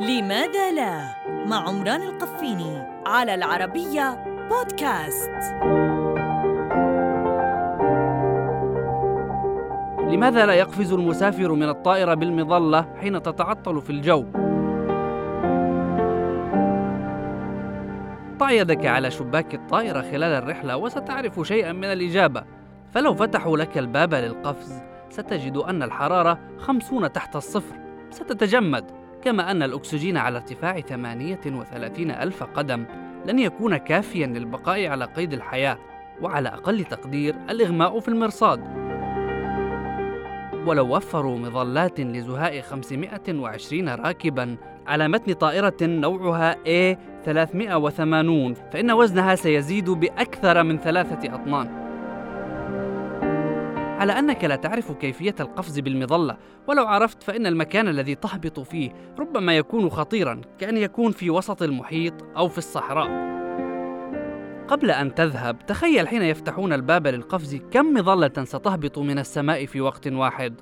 لماذا لا؟ مع عمران القفيني على العربية بودكاست. لماذا لا يقفز المسافر من الطائرة بالمظلة حين تتعطل في الجو؟ ضع يدك على شباك الطائرة خلال الرحلة وستعرف شيئا من الإجابة. فلو فتحوا لك الباب للقفز ستجد أن الحرارة خمسون تحت الصفر. ستتجمد. كما أن الأكسجين على ارتفاع 38 ألف قدم لن يكون كافيا للبقاء على قيد الحياة وعلى أقل تقدير الإغماء في المرصاد. ولو وفروا مظلات لزهاء 520 راكبا على متن طائرة نوعها A380 فإن وزنها سيزيد بأكثر من ثلاثة أطنان. على أنك لا تعرف كيفية القفز بالمظلة. ولو عرفت فإن المكان الذي تهبط فيه ربما يكون خطيرا كأن يكون في وسط المحيط أو في الصحراء. قبل أن تذهب تخيل حين يفتحون الباب للقفز كم مظلة ستهبط من السماء في وقت واحد.